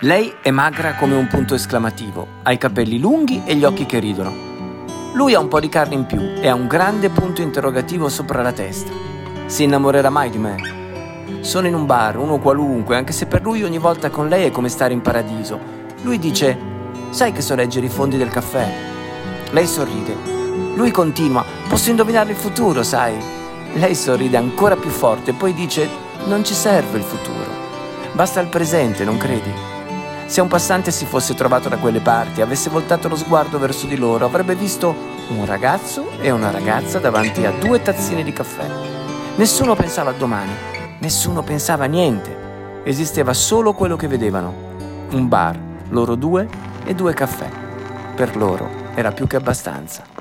Lei è magra come un punto esclamativo, ha i capelli lunghi e gli occhi che ridono. Lui ha un po' di carne in più e ha un grande punto interrogativo sopra la testa. Si innamorerà mai di me? Sono in un bar, uno qualunque, anche se per lui ogni volta con lei è come stare in paradiso. Lui dice, sai che so leggere i fondi del caffè? Lei sorride. Lui continua, posso indovinare il futuro, sai? Lei sorride ancora più forte e poi dice, non ci serve il futuro. Basta il presente, non credi? Se un passante si fosse trovato da quelle parti, avesse voltato lo sguardo verso di loro, avrebbe visto un ragazzo e una ragazza davanti a due tazzine di caffè. Nessuno pensava a domani, nessuno pensava a niente. Esisteva solo quello che vedevano. Un bar, loro due e due caffè. Per loro era più che abbastanza.